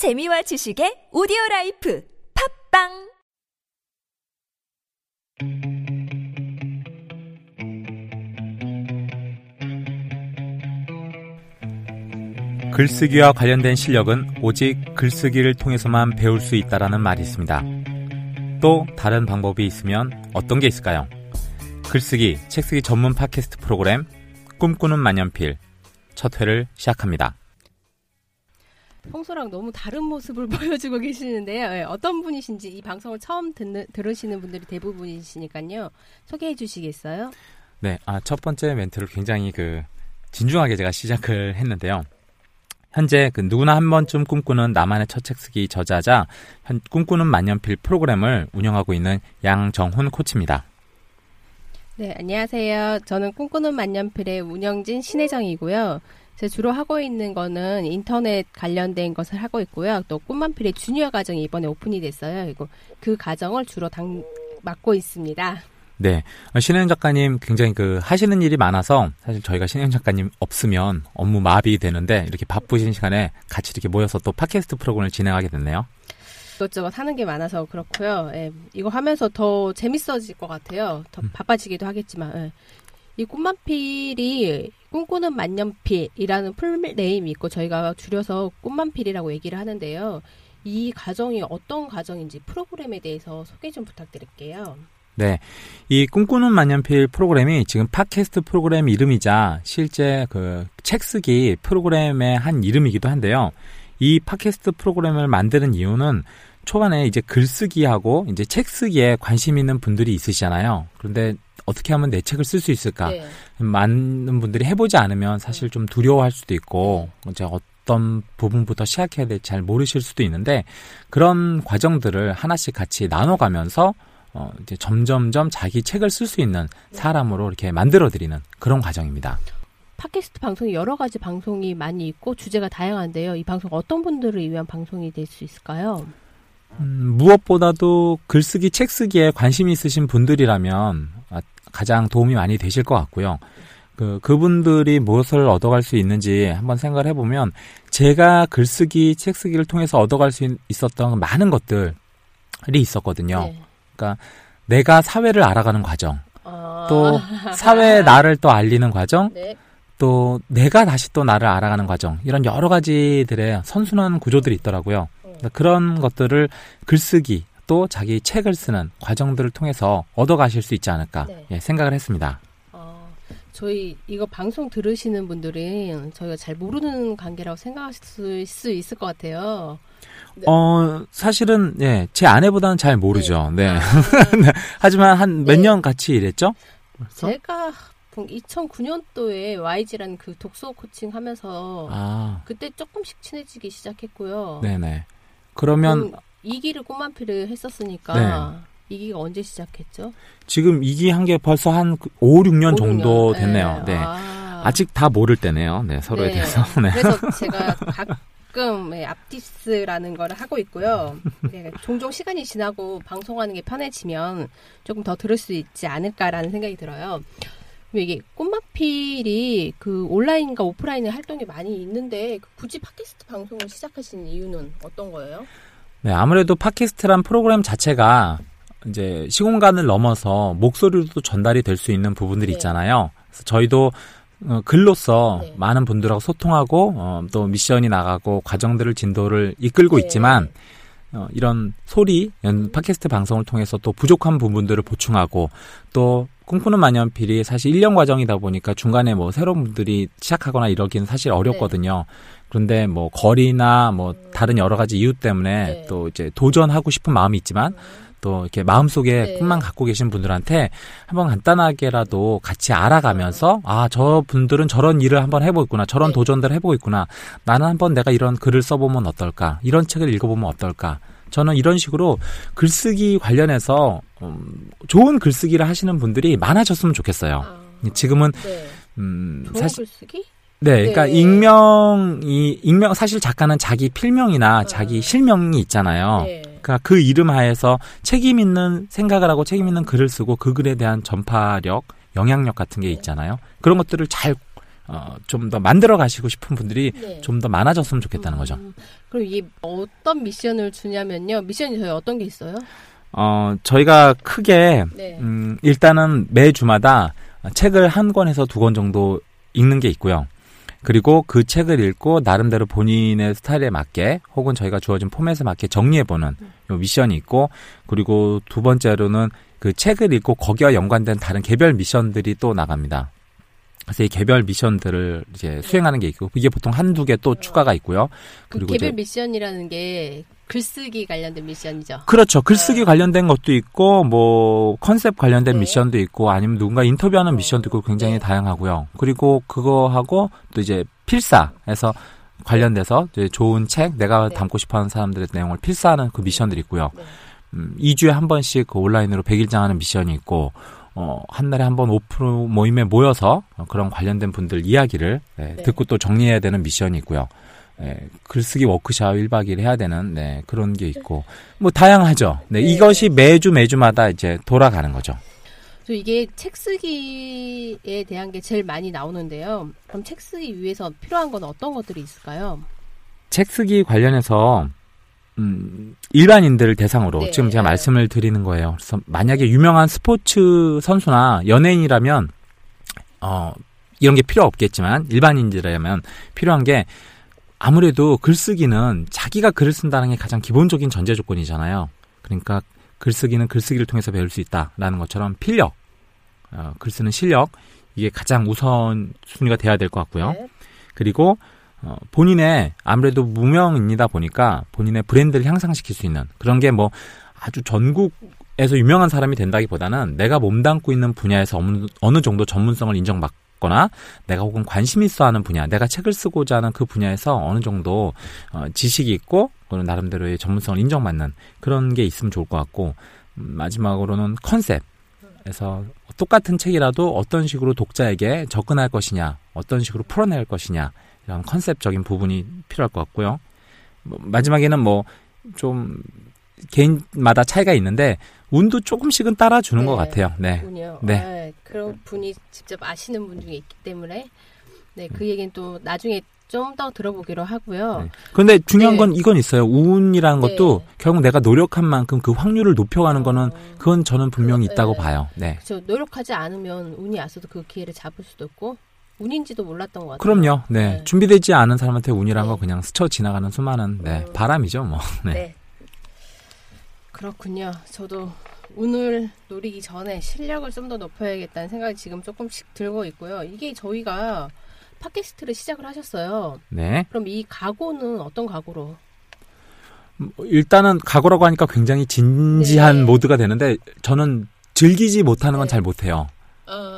재미와 지식의 오디오 라이프 팟빵 글쓰기와 관련된 실력은 오직 글쓰기를 통해서만 배울 수 있다라는 말이 있습니다. 또 다른 방법이 있으면 어떤 게 있을까요? 글쓰기, 책쓰기 전문 팟캐스트 프로그램 꿈꾸는 만년필 첫 회를 시작합니다. 평소랑 너무 다른 모습을 보여주고 계시는데요. 예, 어떤 분이신지 이 방송을 처음 듣는, 들으시는 분들이 대부분이시니까요. 소개해 주시겠어요? 네, 아, 첫 번째 멘트를 굉장히 그 진중하게 제가 시작을 했는데요. 현재 그 누구나 한 번쯤 꿈꾸는 나만의 첫 책 쓰기 저자자 현, 꿈꾸는 만년필 프로그램을 운영하고 있는 양정훈 코치입니다. 네, 안녕하세요. 저는 꿈꾸는 만년필의 운영진 신혜정이고요. 주로 하고 있는 거는 인터넷 관련된 것을 하고 있고요. 또 꿈만필의 주니어 과정이 이번에 오픈이 됐어요. 그리고 그 과정을 주로 당, 맡고 있습니다. 네. 신혜영 작가님 굉장히 그 하시는 일이 많아서 사실 저희가 신혜영 작가님 없으면 업무 마비 되는데 이렇게 바쁘신 시간에 같이 이렇게 모여서 또 팟캐스트 프로그램을 진행하게 됐네요. 이것저것 하는 게 많아서 그렇고요. 예, 이거 하면서 더 재밌어질 것 같아요. 더 음. 바빠지기도 하겠지만. 예. 이 꿈만필이 꿈꾸는 만년필이라는 풀네임이 있고 저희가 줄여서 꿈만필이라고 얘기를 하는데요. 이 과정이 어떤 과정인지 프로그램에 대해서 소개 좀 부탁드릴게요. 네. 이 꿈꾸는 만년필 프로그램이 지금 팟캐스트 프로그램 이름이자 실제 그 책 쓰기 프로그램의 한 이름이기도 한데요. 이 팟캐스트 프로그램을 만드는 이유는 초반에 이제 글쓰기하고 이제 책 쓰기에 관심 있는 분들이 있으시잖아요. 그런데 어떻게 하면 내 책을 쓸 수 있을까? 네. 많은 분들이 해보지 않으면 사실 좀 두려워할 수도 있고 이제 어떤 부분부터 시작해야 될지 잘 모르실 수도 있는데 그런 과정들을 하나씩 같이 나눠가면서 어 이제 점점점 자기 책을 쓸 수 있는 사람으로 이렇게 만들어드리는 그런 과정입니다. 팟캐스트 방송이 여러 가지 방송이 많이 있고 주제가 다양한데요. 이 방송 어떤 분들을 위한 방송이 될 수 있을까요? 음, 무엇보다도 글쓰기, 책쓰기에 관심이 있으신 분들이라면 아, 가장 도움이 많이 되실 것 같고요. 그, 그분들이 무엇을 얻어갈 수 있는지 한번 생각을 해보면 제가 글쓰기, 책쓰기를 통해서 얻어갈 수 있, 있었던 많은 것들이 있었거든요. 네. 그러니까 내가 사회를 알아가는 과정, 어, 또 사회에 나를 또 알리는 과정, 네. 또 내가 다시 또 나를 알아가는 과정, 이런 여러 가지들의 선순환 구조들이 있더라고요. 그러니까 그런 것들을 글쓰기, 또 자기 책을 쓰는 과정들을 통해서 얻어가실 수 있지 않을까 네. 예, 생각을 했습니다. 어, 저희 이거 방송 들으시는 분들은 저희가 잘 모르는 관계라고 생각하실 수 있을 것 같아요. 네. 어, 사실은, 예, 제 아내보다는 잘 모르죠. 네. 아, 하지만 한몇 네. 년 같이 일했죠? 벌써? 제가 2009년도에 YG라는 그 독서 코칭 하면서 아, 그때 조금씩 친해지기 시작했고요. 네네. 그러면 음, 이기를 꽃만피를 했었으니까 이기가 언제 시작했죠? 지금 이기 한 게 벌써 한 5, 6년 5, 정도 6년. 됐네요. 네. 아, 아직 다 모를 때네요. 네, 서로에 네. 대해서. 네. 그래서 제가 가끔 네, 앞디스라는 걸 하고 있고요. 네, 종종 시간이 지나고 방송하는 게 편해지면 조금 더 들을 수 있지 않을까라는 생각이 들어요. 이게 꽃마필이 그 온라인과 오프라인의 활동이 많이 있는데 굳이 팟캐스트 방송을 시작하신 이유는 어떤 거예요? 네, 아무래도 팟캐스트란 프로그램 자체가 이제 시공간을 넘어서 목소리로도 전달이 될 수 있는 부분들이 네. 있잖아요. 그래서 저희도 어, 글로써 네. 많은 분들하고 소통하고 어, 또 미션이 나가고 과정들을 진도를 이끌고 네. 있지만 어, 이런 소리 연- 팟캐스트 방송을 통해서 또 부족한 부분들을 보충하고 또 꿈꾸는 만년필이 사실 1년 과정이다 보니까 중간에 뭐 새로운 분들이 시작하거나 이러기는 사실 어렵거든요. 그런데 뭐 거리나 뭐 다른 여러 가지 이유 때문에 네. 또 이제 도전하고 싶은 마음이 있지만 또 이렇게 마음속에 네. 꿈만 갖고 계신 분들한테 한번 간단하게라도 같이 알아가면서 아, 저 분들은 저런 일을 한번 해보고 있구나. 저런 네. 도전들을 해보고 있구나. 나는 한번 내가 이런 글을 써보면 어떨까. 이런 책을 읽어보면 어떨까. 저는 이런 식으로 글쓰기 관련해서 음, 좋은 글쓰기를 하시는 분들이 많아졌으면 좋겠어요. 아, 지금은 네. 음, 좋은 사실 글쓰기? 네, 그러니까 네. 익명이 익명 사실 작가는 자기 필명이나 자기 실명이 있잖아요. 네. 그러니까 그 이름 하에서 책임 있는 생각을 하고 책임 있는 글을 쓰고 그 글에 대한 전파력, 영향력 같은 게 있잖아요. 그런 것들을 잘 어, 좀 더 만들어 가시고 싶은 분들이 네. 좀더 많아졌으면 좋겠다는 거죠. 음, 그럼 이게 어떤 미션을 주냐면요. 미션이 저희 어떤 게 있어요? 어, 저희가 크게 네. 음, 일단은 매 주마다 책을 한 권에서 두 권 정도 읽는 게 있고요. 그리고 그 책을 읽고 나름대로 본인의 스타일에 맞게 혹은 저희가 주어진 포맷에 맞게 정리해보는 요 미션이 있고 그리고 두 번째로는 그 책을 읽고 거기와 연관된 다른 개별 미션들이 또 나갑니다. 그래서 이 개별 미션들을 이제 수행하는 게 있고 이게 보통 한두 개 또 추가가 있고요. 그 그리고 개별 이제 미션이라는 게 글쓰기 관련된 미션이죠. 그렇죠. 글쓰기 관련된 것도 있고, 뭐, 컨셉 관련된 네. 미션도 있고, 아니면 누군가 인터뷰하는 어, 미션도 있고 굉장히 네. 다양하고요. 그리고 그거하고 또 이제 필사해서 관련돼서 좋은 책, 내가 네. 담고 싶어 하는 사람들의 내용을 필사하는 그 미션들이 있고요. 네. 음, 2주에 한 번씩 그 온라인으로 100일장 하는 미션이 있고, 어, 한 달에 한 번 오프로 모임에 모여서 어, 그런 관련된 분들 이야기를 네, 네. 듣고 또 정리해야 되는 미션이 있고요. 예, 글쓰기 워크샵 1박 2일 해야 되는 네, 그런 게 있고 뭐 다양하죠. 네, 네. 이것이 매주 매주마다 이제 돌아가는 거죠. 저 이게 책 쓰기에 대한 게 제일 많이 나오는데요. 그럼 책 쓰기 위해서 필요한 건 어떤 것들이 있을까요? 책 쓰기 관련해서 음, 일반인들을 대상으로 네. 지금 제가 말씀을 드리는 거예요. 그래서 만약에 유명한 스포츠 선수나 연예인이라면 어, 이런 게 필요 없겠지만 일반인들이라면 필요한 게 아무래도 글쓰기는 자기가 글을 쓴다는 게 가장 기본적인 전제 조건이잖아요. 그러니까 글쓰기는 글쓰기를 통해서 배울 수 있다라는 것처럼 필력, 어, 글 쓰는 실력 이게 가장 우선 순위가 돼야 될 것 같고요. 네. 그리고 어, 본인의 아무래도 무명입니다 보니까 본인의 브랜드를 향상시킬 수 있는 그런 게 뭐 아주 전국에서 유명한 사람이 된다기보다는 내가 몸담고 있는 분야에서 어느, 정도 전문성을 인정받거나 내가 혹은 관심 있어 하는 분야, 내가 책을 쓰고자 하는 그 분야에서 어느 정도 어, 지식이 있고 그런 나름대로의 전문성을 인정받는 그런 게 있으면 좋을 것 같고 음, 마지막으로는 컨셉에서 똑같은 책이라도 어떤 식으로 독자에게 접근할 것이냐, 어떤 식으로 풀어낼 것이냐 이런 컨셉적인 부분이 필요할 것 같고요. 뭐, 마지막에는 뭐 좀 개인마다 차이가 있는데 운도 조금씩은 따라주는 네. 것 같아요. 네. 분이요. 네. 아, 그런 분이 직접 아시는 분 중에 있기 때문에 네, 그 얘기는 또 나중에 좀더 들어보기로 하고요. 네. 그런데 중요한 네. 건 이건 있어요. 운이라는 것도 네. 결국 내가 노력한 만큼 그 확률을 높여가는 거는 어, 그건 저는 분명히 그, 있다고 네. 봐요. 네. 그렇죠. 노력하지 않으면 운이 왔어도 그 기회를 잡을 수도 없고 운인지도 몰랐던 것 같아요. 그럼요. 네. 네. 준비되지 않은 사람한테 운이란 네. 거 그냥 스쳐 지나가는 수많은 네, 음. 바람이죠, 뭐. 네. 네. 그렇군요. 저도 운을 노리기 전에 실력을 좀 더 높여야겠다는 생각이 지금 조금씩 들고 있고요. 이게 저희가 팟캐스트를 시작을 하셨어요. 네. 그럼 이 각오는 어떤 각오로? 뭐 일단은 각오라고 하니까 굉장히 진지한 네. 모드가 되는데 저는 즐기지 못하는 건 네. 잘 못해요.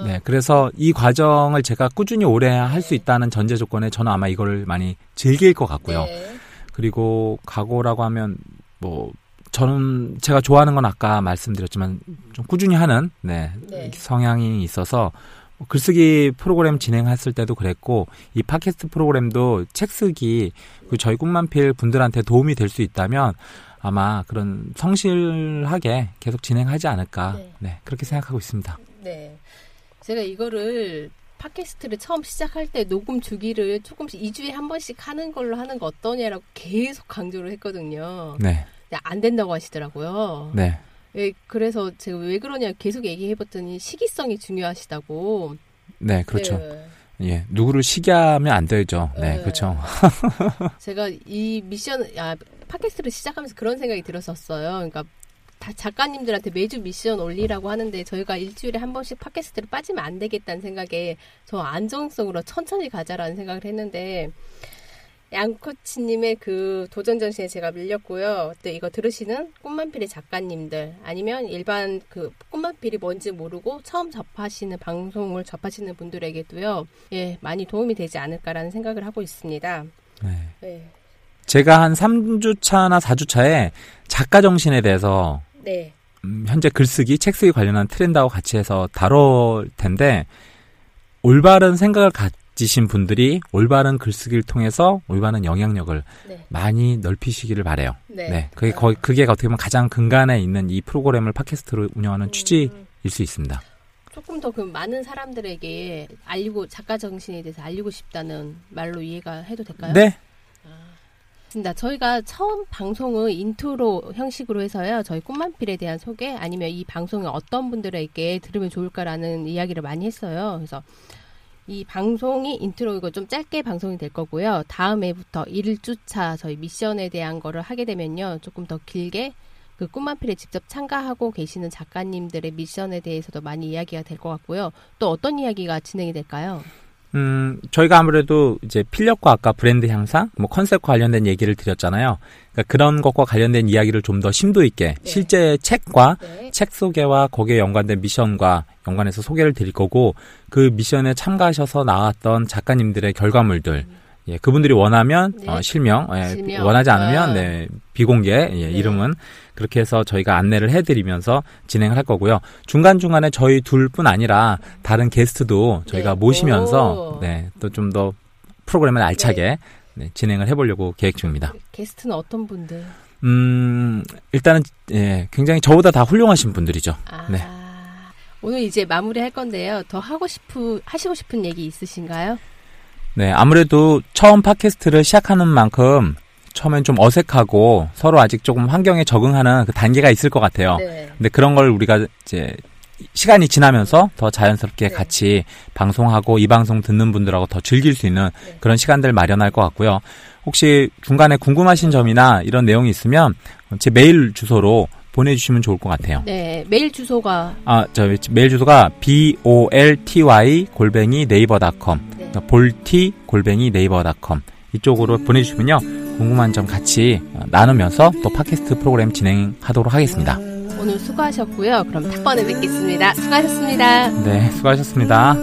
어, 네, 그래서 이 과정을 제가 꾸준히 오래 할 수 있다는 전제 조건에 저는 아마 이거를 많이 즐길 것 같고요. 네. 그리고 각오라고 하면 뭐 저는 제가 좋아하는 건 아까 말씀드렸지만 좀 꾸준히 하는 네, 네. 성향이 있어서 뭐 글쓰기 프로그램 진행했을 때도 그랬고 이 팟캐스트 프로그램도 책 쓰기 그 저희 꿈만필 분들한테 도움이 될 수 있다면 아마 그런 성실하게 계속 진행하지 않을까 네. 네, 그렇게 생각하고 있습니다. 네. 제가 이거를 팟캐스트를 처음 시작할 때 녹음 주기를 조금씩 2주에 한 번씩 하는 걸로 하는 거 어떠냐라고 계속 강조를 했거든요. 네, 안 된다고 하시더라고요. 네, 예, 그래서 제가 왜 그러냐 계속 얘기해봤더니 시기성이 중요하시다고. 네, 그렇죠. 네. 예, 누구를 시기하면 안 되죠. 네, 네. 그렇죠. 제가 이 미션, 아, 팟캐스트를 시작하면서 그런 생각이 들었었어요. 그러니까 다 작가님들한테 매주 미션 올리라고 하는데 저희가 일주일에 한 번씩 팟캐스트를 빠지면 안 되겠다는 생각에 저 안정성으로 천천히 가자라는 생각을 했는데 양코치님의 그 도전 전시에 제가 밀렸고요. 또 이거 들으시는 꿈만필의 작가님들 아니면 일반 그 꿈만필이 뭔지 모르고 처음 접하시는 방송을 접하시는 분들에게도요. 예, 많이 도움이 되지 않을까라는 생각을 하고 있습니다. 네. 네. 제가 한 3주차나 4주차에 작가 정신에 대해서 네. 음, 현재 글쓰기, 책쓰기 관련한 트렌드하고 같이 해서 다룰 텐데 올바른 생각을 가지신 분들이 올바른 글쓰기를 통해서 올바른 영향력을 네. 많이 넓히시기를 바래요. 네. 네, 그게 거의 그게 어떻게 보면 가장 근간에 있는 이 프로그램을 팟캐스트로 운영하는 취지일 음, 수 있습니다. 조금 더 그 많은 사람들에게 알리고 작가 정신에 대해서 알리고 싶다는 말로 이해가 해도 될까요? 네. 맞습니다. 저희가 처음 방송은 인트로 형식으로 해서요. 저희 꿈만필에 대한 소개 아니면 이 방송을 어떤 분들에게 들으면 좋을까라는 이야기를 많이 했어요. 그래서 이 방송이 intro이고 좀 짧게 방송이 될 거고요. 다음 회부터 1주차 저희 미션에 대한 거를 하게 되면요. 조금 더 길게 그 꿈만필에 직접 참가하고 계시는 작가님들의 미션에 대해서도 많이 이야기가 될 것 같고요. 또 어떤 이야기가 진행이 될까요? 음, 저희가 아무래도 이제 필력과 아까 브랜드 향상, 뭐 컨셉과 관련된 얘기를 드렸잖아요. 그러니까 그런 것과 관련된 이야기를 좀 더 심도 있게 네. 실제 책과 네. 책 소개와 거기에 연관된 미션과 연관해서 소개를 드릴 거고 그 미션에 참가하셔서 나왔던 작가님들의 결과물들 예, 그분들이 원하면 네. 어, 실명, 예, 실명. 원하지 않으면 아. 네, 비공개 예, 이름은 그렇게 해서 저희가 안내를 해드리면서 진행을 할 거고요. 중간 중간에 저희 둘뿐 아니라 다른 게스트도 저희가 네. 모시면서 오. 네, 또 좀 더 프로그램을 알차게 네, 진행을 해보려고 계획 중입니다. 게스트는 어떤 분들? 음, 일단은 예, 굉장히 저보다 다 훌륭하신 분들이죠. 아, 네. 오늘 이제 마무리 할 건데요. 더 하고 싶은 하시고 싶은 얘기 있으신가요? 네, 아무래도 처음 팟캐스트를 시작하는 만큼 처음엔 좀 어색하고 서로 아직 조금 환경에 적응하는 그 단계가 있을 것 같아요. 네. 근데 그런 걸 우리가 이제 시간이 지나면서 더 자연스럽게 네. 같이 방송하고 이 방송 듣는 분들하고 더 즐길 수 있는 네. 그런 시간들 마련할 것 같고요. 혹시 중간에 궁금하신 점이나 이런 내용이 있으면 제 메일 주소로 보내주시면 좋을 것 같아요. 네, 메일 주소가 아, 저 메일 주소가 b o l t y 골뱅이 네이버닷컴 네. 볼티 골뱅이 네이버닷컴 이쪽으로 보내주시면요 궁금한 점 같이 어, 나누면서 또 팟캐스트 프로그램 진행하도록 하겠습니다. 오늘 수고하셨고요. 그럼 다번에 뵙겠습니다. 수고하셨습니다. 네, 수고하셨습니다.